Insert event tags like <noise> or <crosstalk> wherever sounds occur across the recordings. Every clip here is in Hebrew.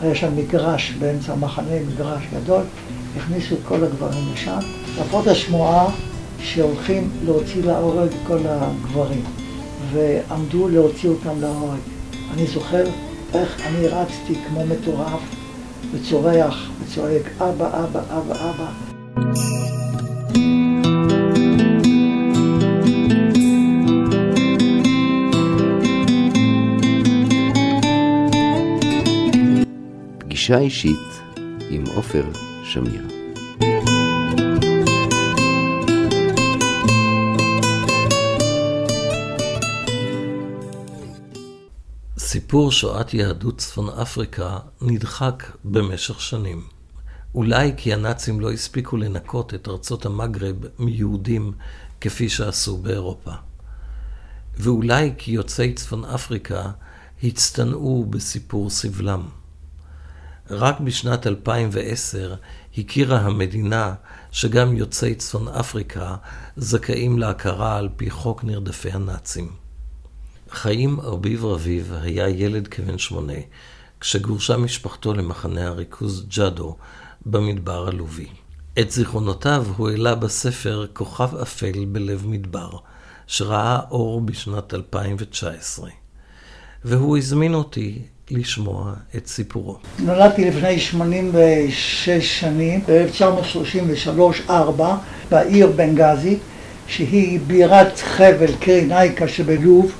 היה שם מגרש באמצע המחנה, מגרש גדול, הכניסו את כל הגברים לשם. לפחות השמועה שהולכים להוציא להורג כל הגברים, ועמדו להוציא אותם להורג. אני זוכר איך אני רצתי כמו מטורף, וצורח וצועק, אבא, אבא, אבא, אבא. פגישה אישית עם עופר שמיר. סיפור שואת יהדות צפון אפריקה נדחק במשך שנים. אולי כי הנאצים לא הספיקו לנקות את ארצות המגרב מיהודים כפי שעשו באירופה. ואולי כי יוצאי צפון אפריקה הצטנעו בסיפור סבלם. רק בשנת 2010 הכירה המדינה שגם יוצאי צפון אפריקה זכאים להכרה על פי חוק נרדפי הנאצים. חיים ארביב רביב היה ילד כבן שמונה, כשגורשה משפחתו למחנה הריכוז ג'אדו במדבר הלובי. את זיכרונותיו הוא העלה בספר כוכב אפל בלב מדבר, שראה אור בשנת 2019. והוא הזמין אותי לשמוע את סיפורו. נולדתי לפני 86 שנים, ב-1933-4, בעיר בנגזי, שהיא בירת חבל קרינאיקה שבלוב,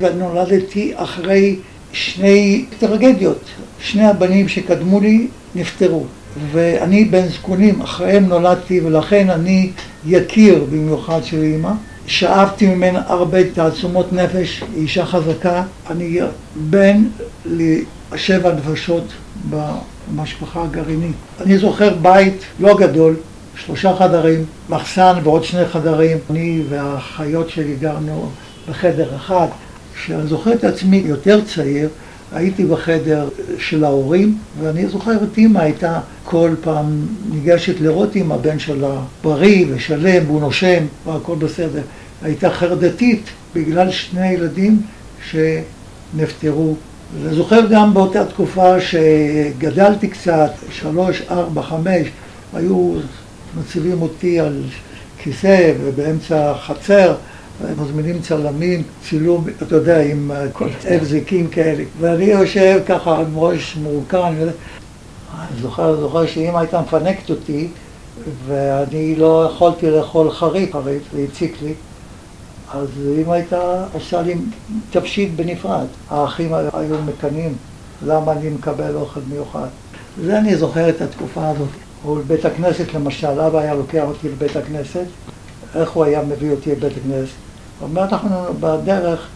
ונולדתי אחרי שני טרגדיות. שני הבנים שקדמו לי נפטרו, ואני בן זקונים, אחריהם נולדתי, ולכן אני יקיר במיוחד של אימא. שאבתי ממנה הרבה תעצומות נפש, היא אישה חזקה. אני בן לשבע נפשות במשפחה הגרעינית. אני זוכר בית לא גדול, שלושה חדרים, מחסן ועוד שני חדרים. אני והאחיות שלי גרנו בחדר אחד. כשאני זוכר את עצמי יותר צעיר, הייתי בחדר של ההורים, ואני זוכר את אימא הייתה כל פעם ניגשת לראות אם הבן שלה בריא ושלם והוא נושם והכל בסדר. הייתה חרדתית בגלל שני ילדים שנפטרו. אני זוכר גם באותה תקופה שגדלתי קצת, שלוש, ארבע, חמש, היו מציבים אותי על כיסא ובאמצע החצר. מזמינים צלמים, צילום, אתה יודע, עם כל הבזיקים כאלה. ואני יושב ככה עם ראש מורכן. אני זוכר, זוכר שאמא הייתה מפנקת אותי, ואני לא יכולתי לאכול חריף, חריף, זה הציק לי. אז אמא הייתה עושה לי תבשיל בנפרד. האחים היו מקנאים, למה אני מקבל אוכל מיוחד. זה אני זוכר את התקופה הזאת. או לבית הכנסת למשל, אבא היה לוקח אותי לבית הכנסת, איך הוא היה מביא אותי לבית הכנסת? הוא אומר, אנחנו בדרך,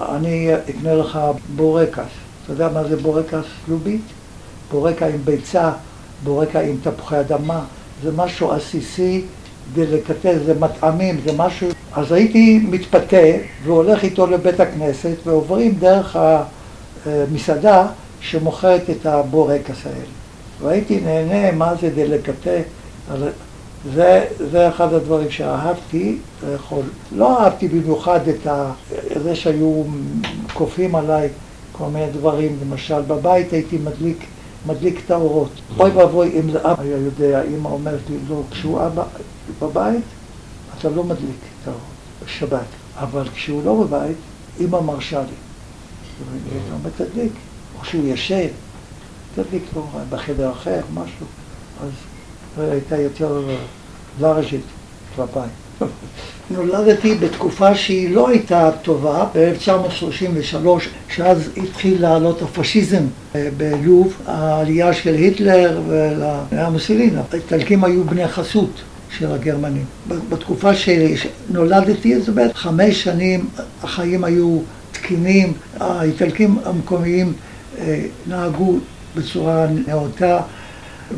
אני אקנה לך בורקס. אתה יודע מה זה בורקס לובית? בורקה עם ביצה, בורקה עם תפוחי אדמה, זה משהו עסיסי, דלקטה, זה מטעמים, זה משהו... אז הייתי מתפתה והולך איתו לבית הכנסת ועוברים דרך המסעדה שמוכרת את הבורקס האלה. והייתי נהנה מה זה דלקטה. זה, זה אחד הדברים שאהבתי לאכול. לא אהבתי במיוחד את ה... זה שהיו כופים עליי כל מיני דברים. למשל, בבית הייתי מדליק, מדליק את האורות. אוי ואבוי אם זה אבא היה יודע, אמא אומרת לי, לא, כשהוא אבא בבית, אתה לא מדליק את האורות בשבת. אבל כשהוא לא בבית, אמא מרשה לי. היא אומרת, תדליק. או שהוא ישן, תדליק לו בחדר אחר, משהו. אז הייתה יותר לארג'ית כלפיי. <laughs> נולדתי בתקופה שהיא לא הייתה טובה, ב-1933, שאז התחיל לעלות הפשיזם בלוב, העלייה של היטלר והמוסלינה. האיטלקים היו בני חסות של הגרמנים. בתקופה שנולדתי, זה בעצם חמש שנים החיים היו תקינים, האיטלקים המקומיים נהגו בצורה נאותה.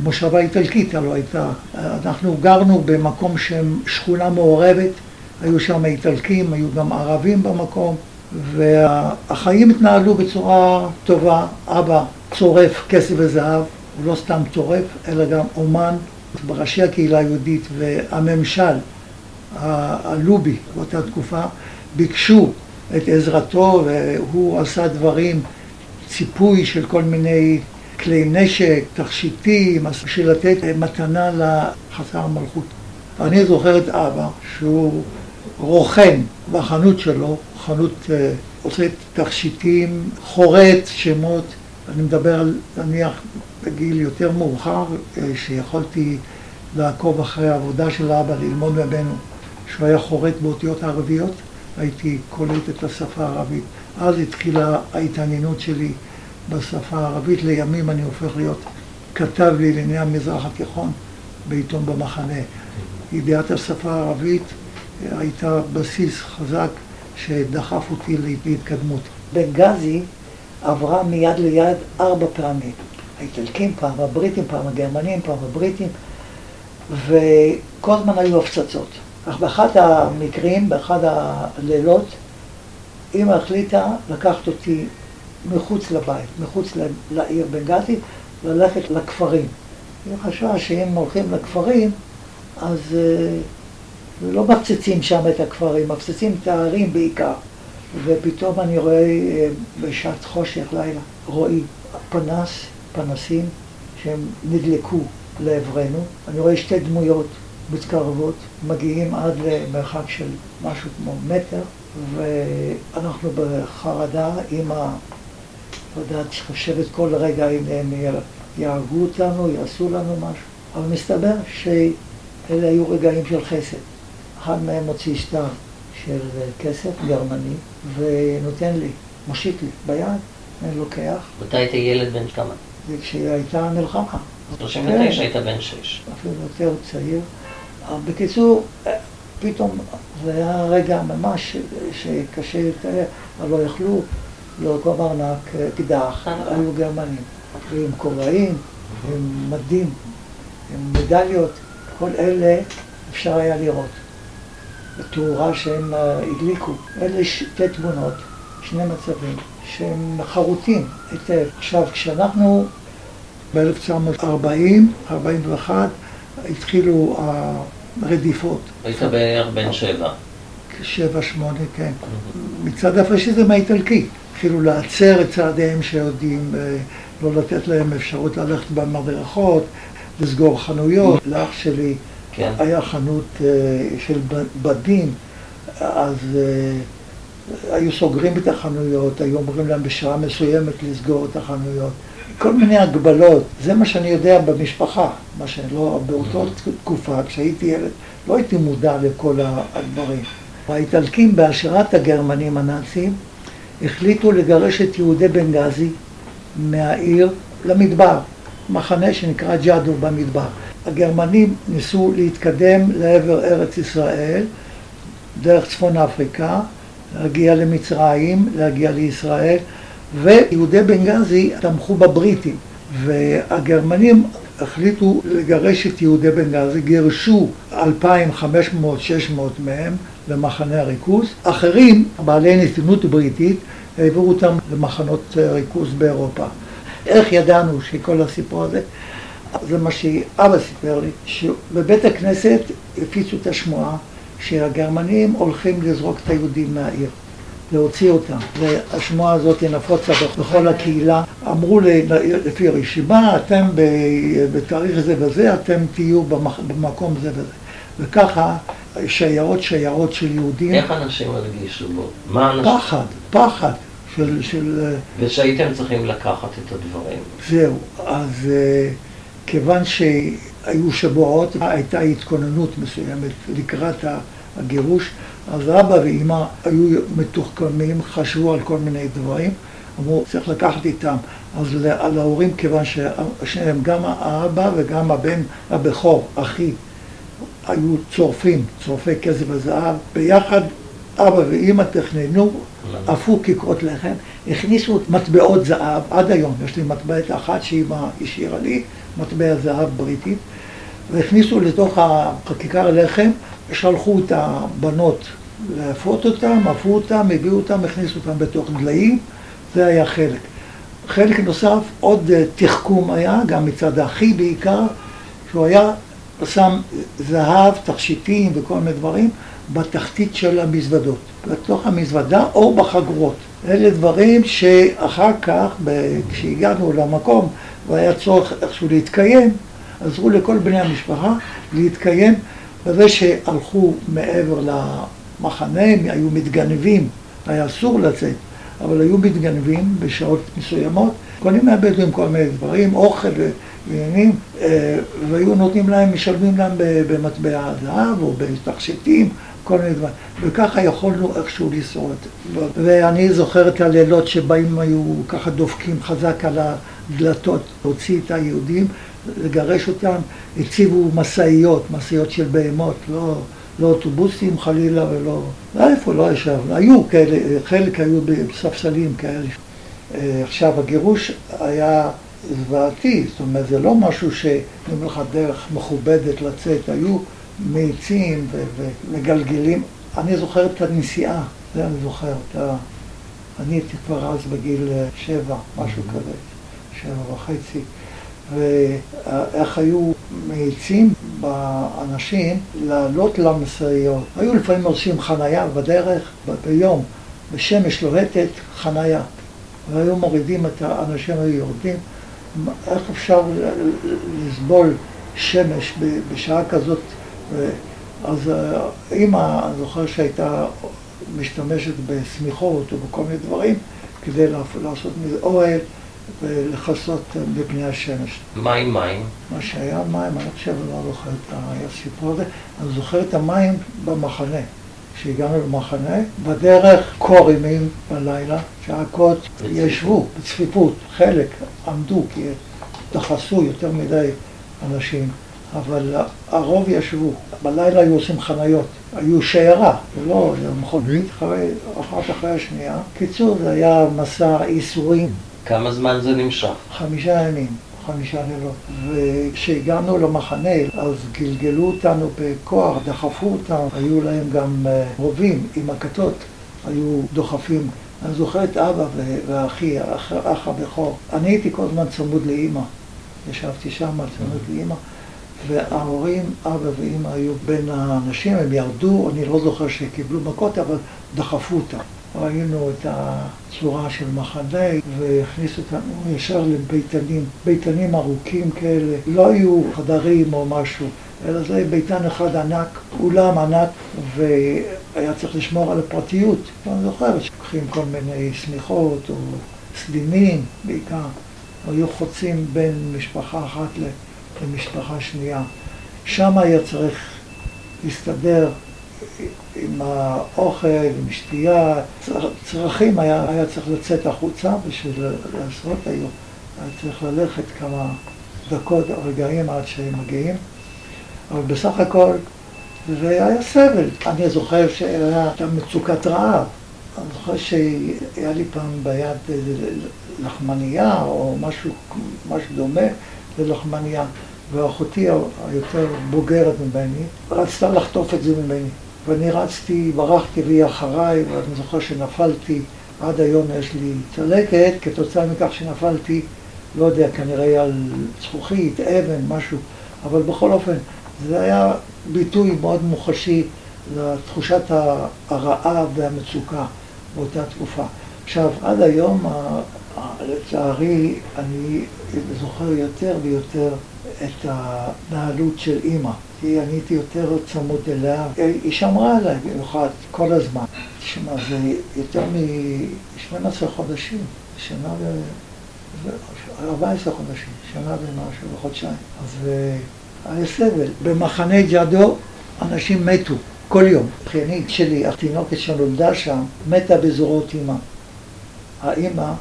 מושבה איטלקית הלוא הייתה. אנחנו גרנו במקום שהם שכונה מעורבת, היו שם איטלקים, היו גם ערבים במקום, והחיים התנהלו בצורה טובה. אבא צורף כסף וזהב, הוא לא סתם צורף, אלא גם אומן בראשי הקהילה היהודית והממשל הלובי באותה תקופה ביקשו את עזרתו והוא עשה דברים, ציפוי של כל מיני כלי נשק, תכשיטים, בשביל לתת מתנה לחסר המלכות. אני זוכר את אבא שהוא רוכן בחנות שלו, חנות אה, עושה תכשיטים, חורט שמות, אני מדבר על נניח בגיל יותר מאוחר, אה, שיכולתי לעקוב אחרי העבודה של אבא, ללמוד ממנו, שהוא היה חורט באותיות הערביות, הייתי קולט את השפה הערבית. אז התחילה ההתעניינות שלי בשפה הערבית, לימים אני הופך להיות כתב לענייני המזרח התיכון בעיתון במחנה. ידיעת השפה הערבית הייתה בסיס חזק שדחף אותי להתקדמות. בנגזי עברה מיד ליד ארבע פעמים. האיטלקים פעם, הבריטים פעם, הגרמנים פעם, הבריטים, וכל הזמן היו הפצצות. אך באחד המקרים, באחד הלילות, אמא החליטה לקחת אותי מחוץ לבית, מחוץ לעיר בנגזי, ללכת לכפרים. היא חשבה שאם הולכים לכפרים, אז uh, לא מפציצים שם את הכפרים, מפציצים את הערים בעיקר. ופתאום אני רואה uh, בשעת חושך לילה, רואים פנס, פנסים, שהם נדלקו לעברנו. אני רואה שתי דמויות מתקרבות, מגיעים עד למרחק של משהו כמו מטר, ואנחנו בחרדה, אמא יודעת, חושבת כל רגע אם הם יהרגו אותנו, יעשו לנו משהו, אבל מסתבר שאלה היו רגעים של חסד. אחד מהם מוציא שטר של כסף גרמני ונותן לי, מושיט לי ביד, אני לוקח. מתי היית ילד בן כמה? כשהייתה המלחמה. 39 היית בן 6. אפילו יותר צעיר. בקיצור, פתאום זה היה רגע ממש שקשה לתאר, אבל לא יכלו לרכוב ארנק קדח, היו גרמנים, עם כובעים, עם מדים, עם מדליות, כל אלה אפשר היה לראות. בתאורה שהם הדליקו. אלה שתי תמונות, שני מצבים, שהם חרוטים היטב. עכשיו, כשאנחנו ב-1940, 41, התחילו הרדיפות. היית בערך בן שבע. שבע, שמונה, כן. מצד הפשיזם האיטלקי. התחילו להצר את צעדיהם שיודעים, אה, לא לתת להם אפשרות ללכת במדרכות, לסגור חנויות. לאח שלי כן. היה חנות אה, של בדים, אז אה, היו סוגרים את החנויות, היו אומרים להם בשעה מסוימת לסגור את החנויות. כל מיני הגבלות, זה מה שאני יודע במשפחה, מה שלא, באותה mm-hmm. תקופה, כשהייתי ילד, לא הייתי מודע לכל הדברים. האיטלקים בהשראת הגרמנים הנאצים החליטו לגרש את יהודי בנגזי מהעיר למדבר, מחנה שנקרא ג'אדו במדבר. הגרמנים ניסו להתקדם לעבר ארץ ישראל, דרך צפון אפריקה, להגיע למצרים, להגיע לישראל, ויהודי בנגזי תמכו בבריטים, והגרמנים החליטו לגרש את יהודי בנגזי, גירשו 2,500-600 מהם למחנה הריכוז, אחרים, בעלי נתינות בריטית, העבירו אותם למחנות ריכוז באירופה. איך ידענו שכל הסיפור הזה? זה מה שאבא סיפר לי, שבבית הכנסת הפיצו את השמועה שהגרמנים הולכים לזרוק את היהודים מהעיר. להוציא אותם. והשמועה הזאת נפוצה בכל הקהילה. אמרו לפי הרשימה, אתם בתאריך זה וזה, אתם תהיו במקום זה וזה. וככה שיירות שיירות של יהודים. איך אנשים הרגישו בו? מה אנשים... פחד, פחד. של, של... ושהייתם צריכים לקחת את הדברים. זהו, אז אה, כיוון שהיו שבועות, הייתה התכוננות מסוימת לקראת הגירוש, אז אבא ואימא היו מתוחכמים, חשבו על כל מיני דברים, אמרו, צריך לקחת איתם. אז על ההורים, כיוון שהם גם האבא וגם הבן הבכור, אחי, היו צורפים, צורפי כסף וזהב, ביחד אבא ואימא תכננו, עפו כיכרות לחם, הכניסו מטבעות זהב, עד היום יש לי מטבעת אחת שאימא השאירה לי, מטבע זהב בריטית, והכניסו לתוך הכיכר לחם, שלחו את הבנות להפות אותם, עפו אותם, הביאו אותם, הכניסו אותם בתוך דליים, זה היה חלק. חלק נוסף, עוד אה, תחכום היה, גם מצד האחי בעיקר, שהוא היה שם זהב, תכשיטים וכל מיני דברים בתחתית של המזוודות, בתוך המזוודה או בחגורות. אלה דברים שאחר כך, כשהגענו למקום והיה צורך איכשהו להתקיים, עזרו לכל בני המשפחה להתקיים בזה שהלכו מעבר למחנה, היו מתגנבים, היה אסור לצאת, אבל היו מתגנבים בשעות מסוימות, קונים מהבדואים כל מיני דברים, אוכל ועניינים, אה, והיו נותנים להם, משלמים להם במטבע זהב או בתכשיטים, כל מיני דברים, וככה יכולנו איכשהו לשרוד. ואני זוכר את הלילות שבהם היו ככה דופקים חזק על הדלתות, להוציא את היהודים, לגרש אותם, הציבו משאיות, משאיות של בהמות, לא, לא אוטובוסים חלילה ולא... לא איפה לא ישבנו, היו כאלה, חלק היו בספסלים כאלה. אה, עכשיו הגירוש היה זוועתי, זאת אומרת זה לא משהו שנותנים לך דרך מכובדת לצאת, היו מאיצים ומגלגלים. אני זוכר את הנסיעה, זה אני זוכר, את ה... אני הייתי כבר אז בגיל שבע, משהו כזה, שבע וחצי. ואיך היו מאיצים באנשים לעלות למשאיות. היו לפעמים עושים חנייה בדרך, ביום, בשמש לוהטת, חנייה. והיו מורידים את האנשים, היו יורדים. איך אפשר לסבול שמש בשעה כזאת? אז אימא, אני זוכר שהייתה משתמשת בשמיכות או בכל מיני דברים כדי לעשות מזה אוהל. ולכסות מפני השמש. מה עם מים? מה שהיה מים, אני חושב, אני לא זוכר את הסיפור הזה, אני זוכר את המים במחנה. כשהגענו למחנה, בדרך קורימים בלילה, שהכות ישבו בצפיפות, חלק עמדו כי דחסו יותר מדי אנשים, אבל הרוב ישבו. בלילה היו עושים חניות, היו שיירה, זה לא מכונית, אחת אחרי השנייה. קיצור, זה היה מסע ייסורים. כמה זמן זה נמשך? חמישה ימים, חמישה לילות. וכשהגענו למחנה, אז גלגלו אותנו בכוח, דחפו אותנו, היו להם גם אה, רובים עם הכתות, היו דוחפים. אני זוכר את אבא ואחי, אח, אח הבכור. אני הייתי כל הזמן צמוד לאימא. ישבתי שם צמוד לאימא. וההורים, אבא ואימא היו בין האנשים, הם ירדו, אני לא זוכר שקיבלו מכות, אבל דחפו אותם. ראינו את הצורה של מחנה והכניסו אותנו ישר לביתנים, ביתנים ארוכים כאלה, לא היו חדרים או משהו, אלא זה ביתן אחד ענק, אולם ענק, והיה צריך לשמור על הפרטיות. אני זוכר שלוקחים כל מיני שמיכות או סדינים בעיקר, היו חוצים בין משפחה אחת למשפחה שנייה. שם היה צריך להסתדר עם האוכל, עם שתייה, צרכים, היה, היה צריך לצאת החוצה בשביל לעשות היום. היה צריך ללכת כמה דקות, רגעים עד שהם מגיעים. אבל בסך הכל זה היה סבל. אני זוכר שהייתה מצוקת רעב. אני זוכר שהיה לי פעם ביד לחמנייה או משהו, משהו דומה ללחמנייה, ואחותי היותר בוגרת ממני רצתה לחטוף את זה ממני. ואני רצתי, ברחתי והיא אחריי, ואני זוכר שנפלתי, עד היום יש לי צלקת, כתוצאה מכך שנפלתי, לא יודע, כנראה על זכוכית, אבן, משהו, אבל בכל אופן, זה היה ביטוי מאוד מוחשי לתחושת הרעב והמצוקה באותה תקופה. עכשיו, עד היום, לצערי, אני זוכר יותר ויותר את ההתנהלות של אימא. כי אני הייתי יותר צמוד אליה. היא שמרה עליי במיוחד כל הזמן. תשמע, זה יותר מ-12 חודשים, שנה ו... 14 חודשים, שנה ומשהו וחודשיים. אז אה, היה סבל. במחנה ג'אדו אנשים מתו כל יום. אחיינית שלי, התינוקת שנולדה שם, מתה בזרועות אימא. האימא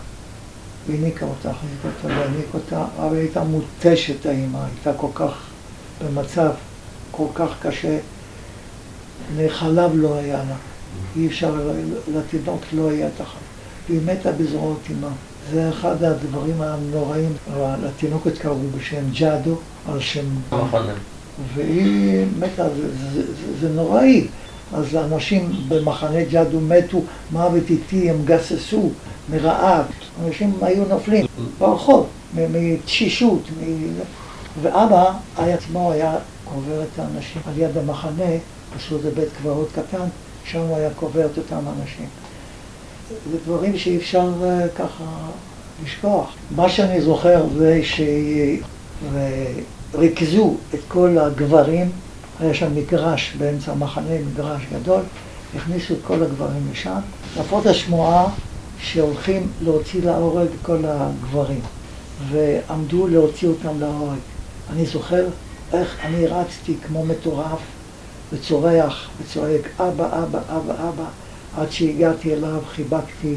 העניקה אותה, העניקה אותה והעניק אותה, אבל הייתה מותשת האימא, הייתה כל כך במצב כל כך קשה, לחלב לא היה לה, אי אפשר, לתינוק לא היה את החלב, והיא מתה בזרועות אימה. זה אחד הדברים הנוראים, לתינוקת קראו בשם ג'אדו, על שם... נכון. והיא מתה, זה, זה, זה, זה נוראי. אז אנשים במחנה ג'אדו מתו מוות איטי, הם גססו מרעב, אנשים היו נופלים. ברחוב, מתשישות, מ... ואבא עצמו היה קובר את האנשים על יד המחנה, פשוט זה בית קברות קטן, שם הוא היה קובר את אותם אנשים. זה דברים שאי אפשר אה, ככה לשכוח. מה שאני זוכר זה שריכזו את כל הגברים, היה שם מגרש באמצע המחנה, מגרש גדול, הכניסו את כל הגברים לשם. נפות השמועה שהולכים להוציא להורג כל הגברים, ועמדו להוציא אותם להורג. אני זוכר איך אני רצתי כמו מטורף וצורח וצועק אבא, אבא, אבא, אבא עד שהגעתי אליו חיבקתי,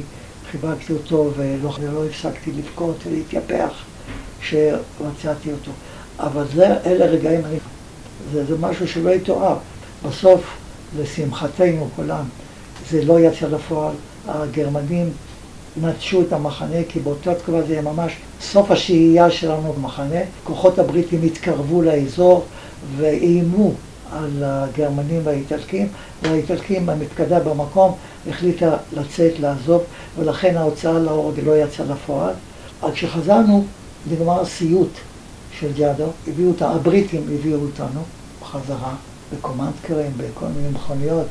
חיבקתי אותו ולא, ולא הפסקתי לבכות ולהתייפח כשרצאתי אותו. אבל זה, אלה רגעים, אני, זה, זה משהו שלא יתואר. בסוף, לשמחתנו כולם, זה לא יצא לפועל. הגרמנים נטשו את המחנה, כי באותה תקופה זה ממש סוף השהייה שלנו במחנה. כוחות הבריטים התקרבו לאזור ואיימו על הגרמנים והאיטלקים, והאיטלקים, המפקדה במקום, החליטה לצאת, לעזוב, ולכן ההוצאה להורג לא יצאה לפועל. עד כשחזרנו, נגמר הסיוט של ג'אדו, הביאו אותה, הבריטים הביאו אותנו בחזרה, בקומנדקרים, בכל מיני מכוניות.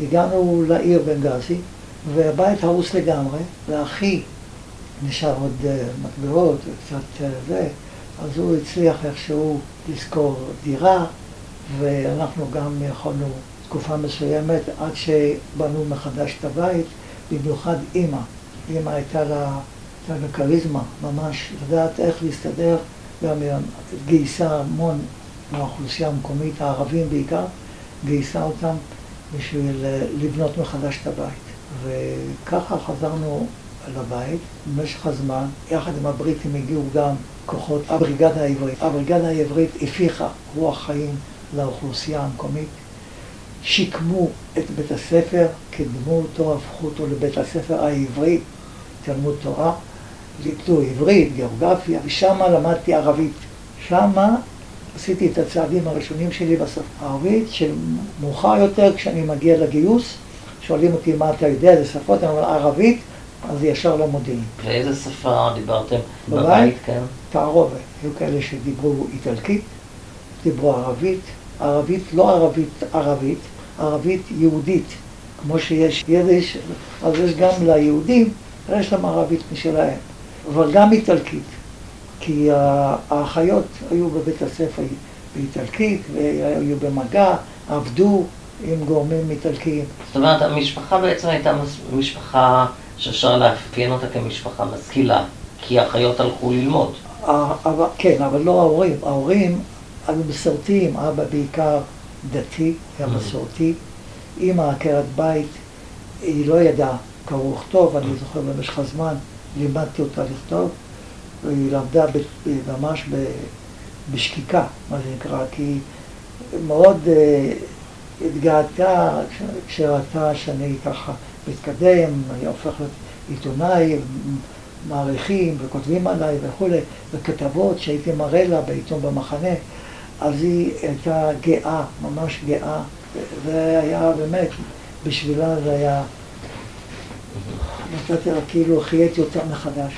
הגענו לעיר בנגזי, והבית הרוס לגמרי, ואחי נשאר עוד uh, מטבעות וקצת uh, זה, אז הוא הצליח איכשהו לשכור דירה, ואנחנו גם יכולנו תקופה מסוימת עד שבנו מחדש את הבית, במיוחד אימא. אימא הייתה לה, הייתה לה כריזמה, ממש לדעת איך להסתדר, גם גייסה המון מהאוכלוסייה המקומית, הערבים בעיקר, גייסה אותם בשביל אה, לבנות מחדש את הבית. וככה חזרנו לבית במשך הזמן, יחד עם הבריטים הגיעו גם כוחות. הבריגדה העברית. הבריגדה העברית הפיחה רוח חיים לאוכלוסייה המקומית, שיקמו את בית הספר, קידמו אותו, הפכו אותו לבית הספר העברי, תלמוד תורה, לימדו עברית, גיאוגרפיה, ושם למדתי ערבית. שם עשיתי את הצעדים הראשונים שלי בשפה הערבית, שמאוחר יותר, כשאני מגיע לגיוס, שואלים אותי מה אתה יודע, איזה שפות, אני אומר ערבית, אז ישר למודיעין. ואיזה שפה דיברתם בבית? בבית, כן. תערובת. היו כאלה שדיברו איטלקית, דיברו ערבית, ערבית, לא ערבית ערבית, ערבית יהודית. כמו שיש יידיש, אז יש גם ליהודים, יש להם ערבית משלהם. אבל גם איטלקית, כי האחיות היו בבית הספר באיטלקית, והיו במגע, עבדו עם גורמים איטלקיים. זאת אומרת, המשפחה בעצם הייתה משפחה שאפשר לאפיין אותה כמשפחה משכילה, כי האחיות הלכו ללמוד. אבל, כן, אבל לא ההורים. ההורים היו מסורתיים, אבא בעיקר דתי, היה mm-hmm. מסורתי. אימא עקרת בית, היא לא ידעה קרוא וכתוב, אני mm-hmm. זוכר במשך הזמן לימדתי אותה לכתוב, והיא למדה ממש בשקיקה, מה זה נקרא, כי מאוד אה, התגאתה כשראתה שאני ככה מתקדם, אני הופך להיות עיתונאי, מעריכים וכותבים עליי וכולי, וכתבות שהייתי מראה לה בעיתון במחנה, אז היא הייתה גאה, ממש גאה, זה היה באמת, בשבילה זה היה, נתתי לה כאילו, חייתי אותה מחדש.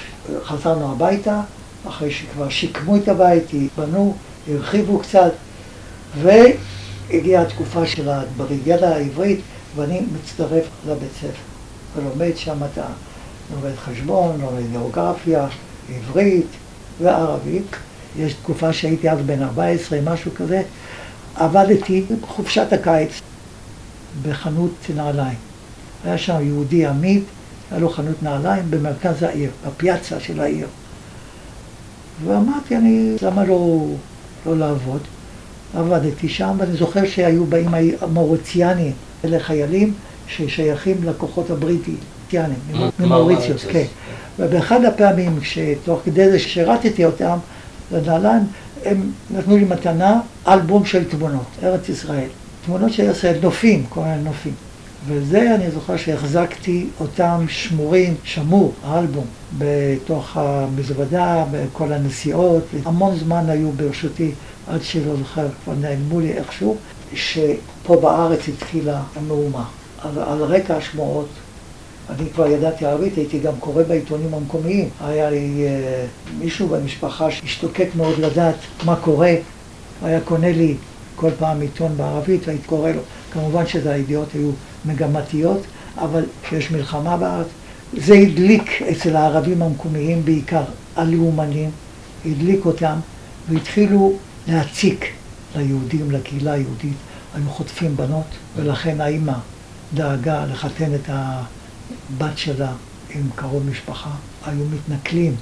חזרנו הביתה, אחרי שכבר שיקמו את הבית, בנו, הרחיבו קצת, והגיעה התקופה של הבריגדה העברית, ואני מצטרף לבית ספר, ולומד שם את ה... לומד חשבון, לומד גיאוגרפיה, עברית וערבית. יש תקופה שהייתי אז בן 14, משהו כזה. עבדתי בחופשת הקיץ בחנות נעליים. היה שם יהודי עמית, היה לו חנות נעליים במרכז העיר, בפיאצה של העיר. ואמרתי, אני, למה לא, לא לעבוד? עבדתי שם, ואני זוכר שהיו באים המוריציאנים, אלה חיילים ששייכים לכוחות הבריטיים, ממוריציוס, כן. ובאחד הפעמים, שתוך כדי זה ששירתתי אותם, לנעליים, הם נתנו לי מתנה אלבום של תמונות, ארץ ישראל. תמונות של ישראל, נופים, כל מיני נופים. וזה אני זוכר שהחזקתי אותם שמורים, שמור, האלבום, בתוך המזוודה, בכל הנסיעות. המון זמן היו ברשותי עד שלא זוכר, כבר נעלמו לי איכשהו. שפה בארץ התחילה המהומה. על, על רקע השמועות, אני כבר ידעתי ערבית, הייתי גם קורא בעיתונים המקומיים. היה לי אה, מישהו במשפחה שהשתוקק מאוד לדעת מה קורה, היה קונה לי כל פעם עיתון בערבית והייתי קורא לו. כמובן שזה הידיעות היו מגמתיות, אבל כשיש מלחמה בארץ, זה הדליק אצל הערבים המקומיים בעיקר, הלאומנים, הדליק אותם והתחילו להציק ליהודים, לקהילה היהודית. היו חוטפים בנות, ולכן האימא דאגה לחתן את הבת שלה עם קרוב משפחה. היו מתנכלים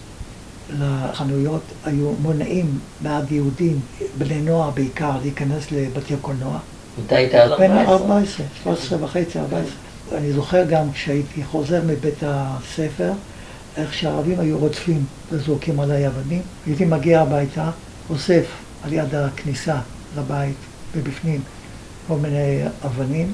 לחנויות, היו מונעים בעד יהודים, בני נוער בעיקר, להיכנס לבתי קולנוע. מתי היית אז בין 14? 14, 13 וחצי, 14. אני זוכר גם כשהייתי חוזר מבית הספר, איך שהערבים היו רודפים וזורקים עליי אבנים. הייתי מגיע הביתה, אוסף על יד הכניסה לבית ובפנים כל מיני אבנים.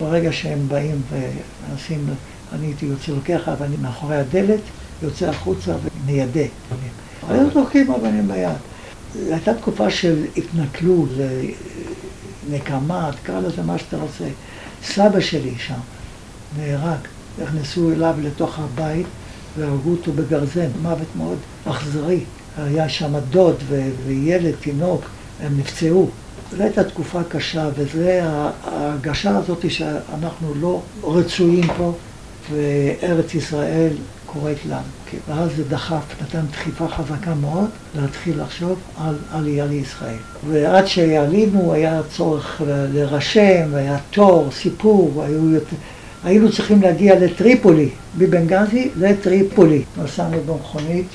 ברגע שהם באים ומנסים, אני הייתי יוצא, לוקח אבנים מאחורי הדלת, יוצא החוצה ומיידה. היו זורקים אבנים ביד. זו הייתה תקופה של התנכלות, נקמה, תקרא לזה מה שאתה רוצה. סבא שלי שם נהרג, נכנסו אליו לתוך הבית והרגו אותו בגרזן, מוות מאוד אכזרי. היה שם דוד ו- וילד, תינוק, הם נפצעו. זו הייתה תקופה קשה, וזו ההרגשה הזאת שאנחנו לא רצויים פה, וארץ ישראל קוראת לנו. ואז זה דחף, נתן דחיפה חזקה מאוד להתחיל לחשוב על עלייה לישראל. ועד שעלינו היה צורך להירשם, היה תור, סיפור, היו יותר... היינו צריכים להגיע לטריפולי, מבנגזי לטריפולי. נסענו במכונית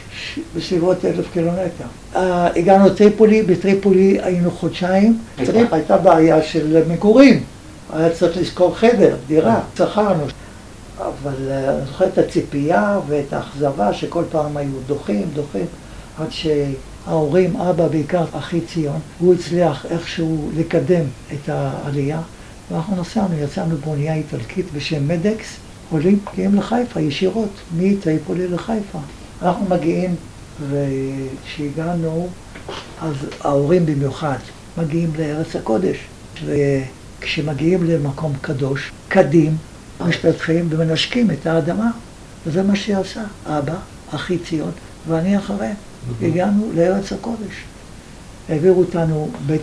בסביבות אלף קילומטר. אה, הגענו לטריפולי, בטריפולי היינו חודשיים. טריפ הייתה בעיה של מגורים. היה צריך לשכור חדר, דירה, שכרנו. אבל uh, אני זוכר את הציפייה ואת האכזבה שכל פעם היו דוחים, דוחים, עד שההורים, אבא בעיקר, אחי ציון, הוא הצליח איכשהו לקדם את העלייה. ואנחנו נסענו, יצאנו באונייה איטלקית בשם מדקס, עולים, מגיעים לחיפה ישירות, מטריפולי לחיפה. אנחנו מגיעים, וכשהגענו, אז ההורים במיוחד מגיעים לארץ הקודש, וכשמגיעים למקום קדוש, קדים, משתתחים ומנשקים את האדמה, וזה מה שהיא עשה, אבא, אחי ציון, ואני אחריהם. הגענו לארץ הקודש. העבירו אותנו בית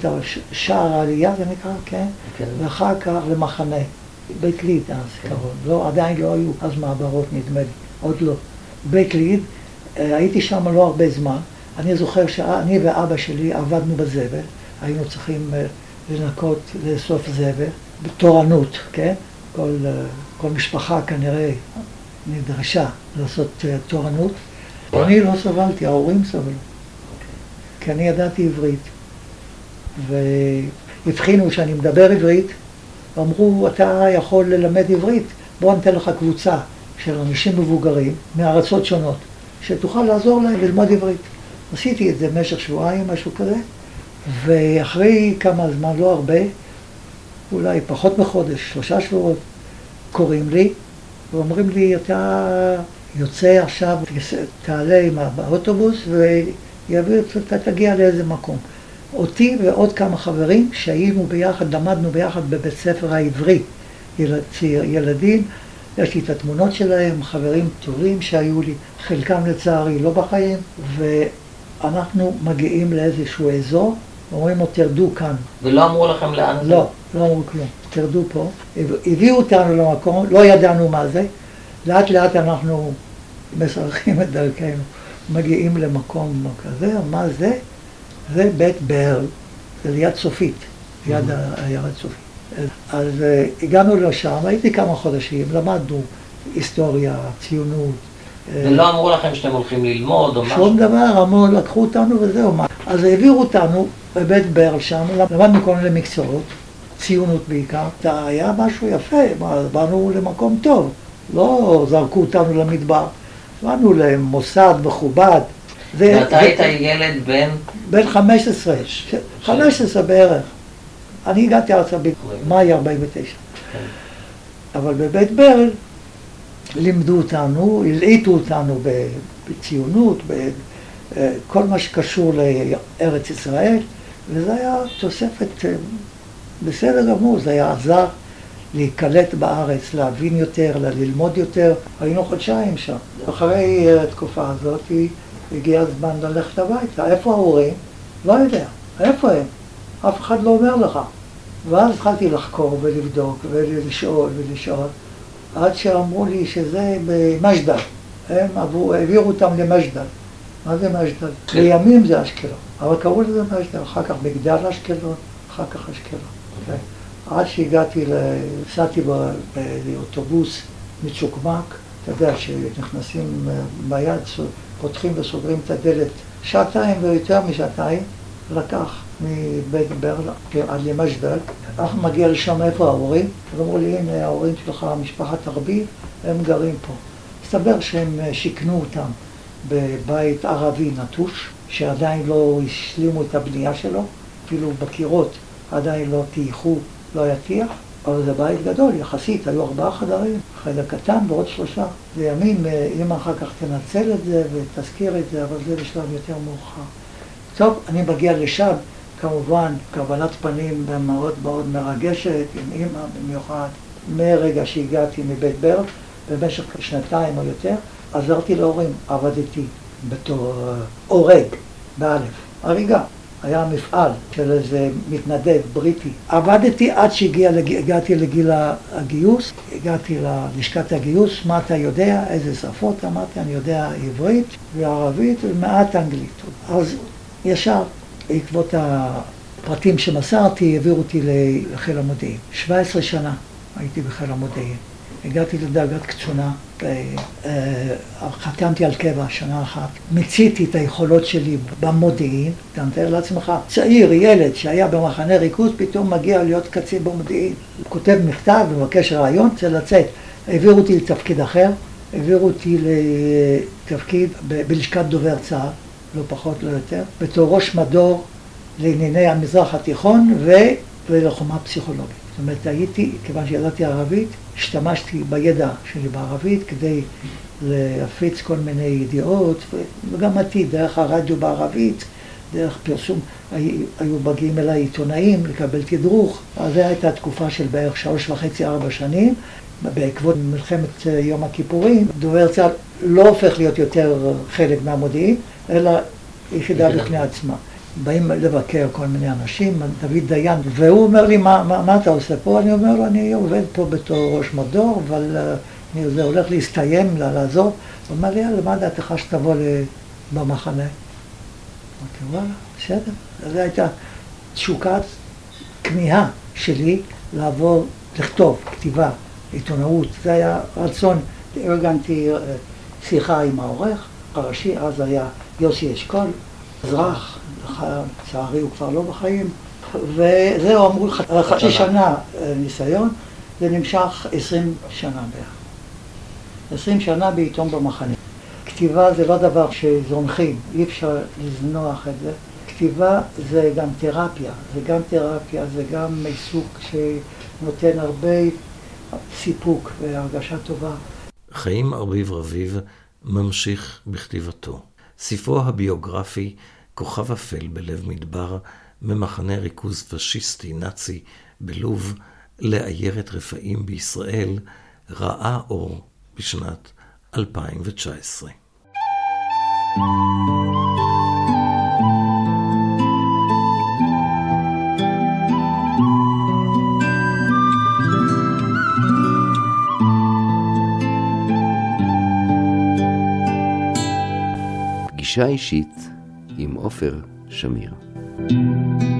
שער העלייה, זה נקרא, כן? כן. ואחר כך למחנה, בית ליד אז קראו, לא, עדיין לא היו אז מעברות נדמה לי, עוד לא. בית ליד, אה, הייתי שם לא הרבה זמן, אני זוכר שאני ואבא שלי עבדנו בזבל, היינו צריכים אה, לנקות, לאסוף זבל, בתורנות, כן? כל, אה, כל משפחה כנראה נדרשה לעשות תורנות. אני לא סבלתי, ההורים סבלו. כי אני ידעתי עברית. והבחינו שאני מדבר עברית, ואמרו, אתה יכול ללמד עברית, בוא ניתן לך קבוצה של אנשים מבוגרים מארצות שונות, שתוכל לעזור להם ללמוד עברית. עשיתי את זה במשך שבועיים, משהו כזה, ואחרי כמה זמן, לא הרבה, אולי פחות מחודש, שלושה שבועות, קוראים לי ואומרים לי, אתה יוצא עכשיו, תעלה עם האוטובוס יעביר, אתה תגיע לאיזה מקום. אותי ועוד כמה חברים שהיינו ביחד, למדנו ביחד בבית ספר העברי, ילד, ילדים, יש לי את התמונות שלהם, חברים טובים שהיו לי, חלקם לצערי לא בחיים, ואנחנו מגיעים לאיזשהו אזור, אומרים לו תרדו כאן. ולא אמרו לכם לאן? לא, לא אמרו כלום, תרדו פה. הביאו אותנו למקום, לא ידענו מה זה, לאט לאט אנחנו משרכים את דרכנו. מגיעים למקום כזה, מה זה? זה בית ברל, זה ליד צופית, ליד עיירת צופית. אז uh, הגענו לשם, הייתי כמה חודשים, למדנו היסטוריה, ציונות. אה, ולא אמרו לכם שאתם הולכים ללמוד או משהו? שום דבר, אמרו, לקחו אותנו וזהו. אז העבירו אותנו בבית ברל שם, למדנו כל מיני מקצועות, ציונות בעיקר. היה משהו יפה, באנו למקום טוב, לא זרקו אותנו למדבר. באנו למוסד מכובד. ואתה היית ילד בן? בן 15, 15 בערך. אני הגעתי ארצה במאי 49. כן. אבל בבית ברל לימדו אותנו, הלעיטו אותנו בציונות, בכל מה שקשור לארץ ישראל, וזה היה תוספת אה, בסדר גמור, זה היה עזר להיקלט בארץ, להבין יותר, ללמוד יותר. היינו חודשיים שם. אחרי התקופה הזאת הגיע הזמן ללכת הביתה. איפה ההורים? לא יודע. איפה הם? אף אחד לא אומר לך. ואז התחלתי לחקור ולבדוק ולשאול ולשאול, עד שאמרו לי שזה במג'דל. הם עברו, העבירו אותם למג'דל. מה זה מג'דל? לימים זה אשקלון, אבל קראו לזה מג'דל, אחר כך מגדל אשקלון, אחר כך אשקלון. כן. עד שהגעתי, נסעתי באוטובוס מצ'וקמק, אתה יודע שנכנסים ביד, פותחים וסוגרים את הדלת שעתיים ויותר משעתיים, לקח מבית ברלה עד למג'דל, אנחנו מגיע לשם איפה ההורים, אז אמרו לי הנה ההורים שלך, משפחת ארביב, הם גרים פה. הסתבר שהם אה, שיכנו אותם בבית ערבי נטוש, שעדיין לא השלימו את הבנייה שלו, אפילו בקירות עדיין לא טייחו, לא היה טיח, אבל זה בית גדול יחסית, היו ארבעה חדרים, חדר קטן ועוד שלושה. לימים, אמא אחר כך תנצל את זה ותזכיר את זה, אבל זה בשלב יותר מאוחר. טוב, אני מגיע לשם, כמובן, קבלת פנים מאוד מאוד מרגשת, עם אימא במיוחד, מרגע שהגעתי מבית ברל, במשך שנתיים או יותר, עזרתי להורים, עבדתי בתור הורג, באלף, הריגה. היה מפעל של איזה מתנדב בריטי. עבדתי עד שהגעתי לגיל הגיוס, הגעתי ללשכת הגיוס, מה אתה יודע, איזה שפות, אמרתי, אני יודע עברית וערבית ומעט אנגלית. אז ישר, בעקבות הפרטים שמסרתי, העבירו אותי לחיל המודיעין. 17 שנה הייתי בחיל המודיעין. הגעתי לדרגת קצונה, חתמתי על קבע שנה אחת, מיציתי את היכולות שלי במודיעין, אתה מתאר לעצמך, צעיר, ילד שהיה במחנה ריכוז, פתאום מגיע להיות קצין במודיעין. כותב מכתב, מבקש רעיון, רוצה לצאת. העבירו אותי לתפקיד אחר, העבירו אותי לתפקיד בלשכת דובר צה"ל, לא פחות, לא יותר, בתור ראש מדור לענייני המזרח התיכון ולחומה פסיכולוגית. אומרת, הייתי, כיוון שידעתי ערבית, השתמשתי בידע שלי בערבית כדי להפיץ כל מיני ידיעות, וגם עתיד, דרך הרדיו בערבית, דרך פרסום, היו מגיעים אליי עיתונאים לקבל תדרוך, אז זו הייתה תקופה של בערך שלוש וחצי, ארבע שנים. בעקבות מלחמת יום הכיפורים, דובר צה"ל לא הופך להיות יותר חלק מהמודיעין, אלא יחידה בפני עצמה. באים לבקר כל מיני אנשים, דוד דיין, והוא אומר לי, מה, מה, מה אתה עושה פה? אני אומר לו, אני עובד פה בתור ראש מדור, אבל uh, זה הולך להסתיים, לעזוב. הוא אומר לי, יאללה, מה דעתך שתבוא במחנה? אמרתי, וואלה, בסדר. זו הייתה תשוקת כמיהה שלי לעבור, לכתוב, כתיבה, עיתונאות. זה היה רצון, ארגנתי אה, שיחה עם העורך הראשי, אז היה יוסי אשכול, אזרח, לצערי הוא כבר לא בחיים, וזהו, אמרו לך, חצי שנה אה, ניסיון, זה נמשך עשרים שנה בערך. עשרים שנה בעיתון במחנה. כתיבה זה לא דבר שזונחים, אי אפשר לזנוח את זה. כתיבה זה גם תרפיה, זה גם תרפיה, זה גם עיסוק שנותן הרבה סיפוק והרגשה טובה. חיים ארביב רביב ממשיך בכתיבתו. ספרו הביוגרפי כוכב אפל בלב מדבר, ממחנה ריכוז פשיסטי נאצי בלוב, לעיירת רפאים בישראל, ראה אור בשנת 2019. פגישה אישית עופר שמיר. thank you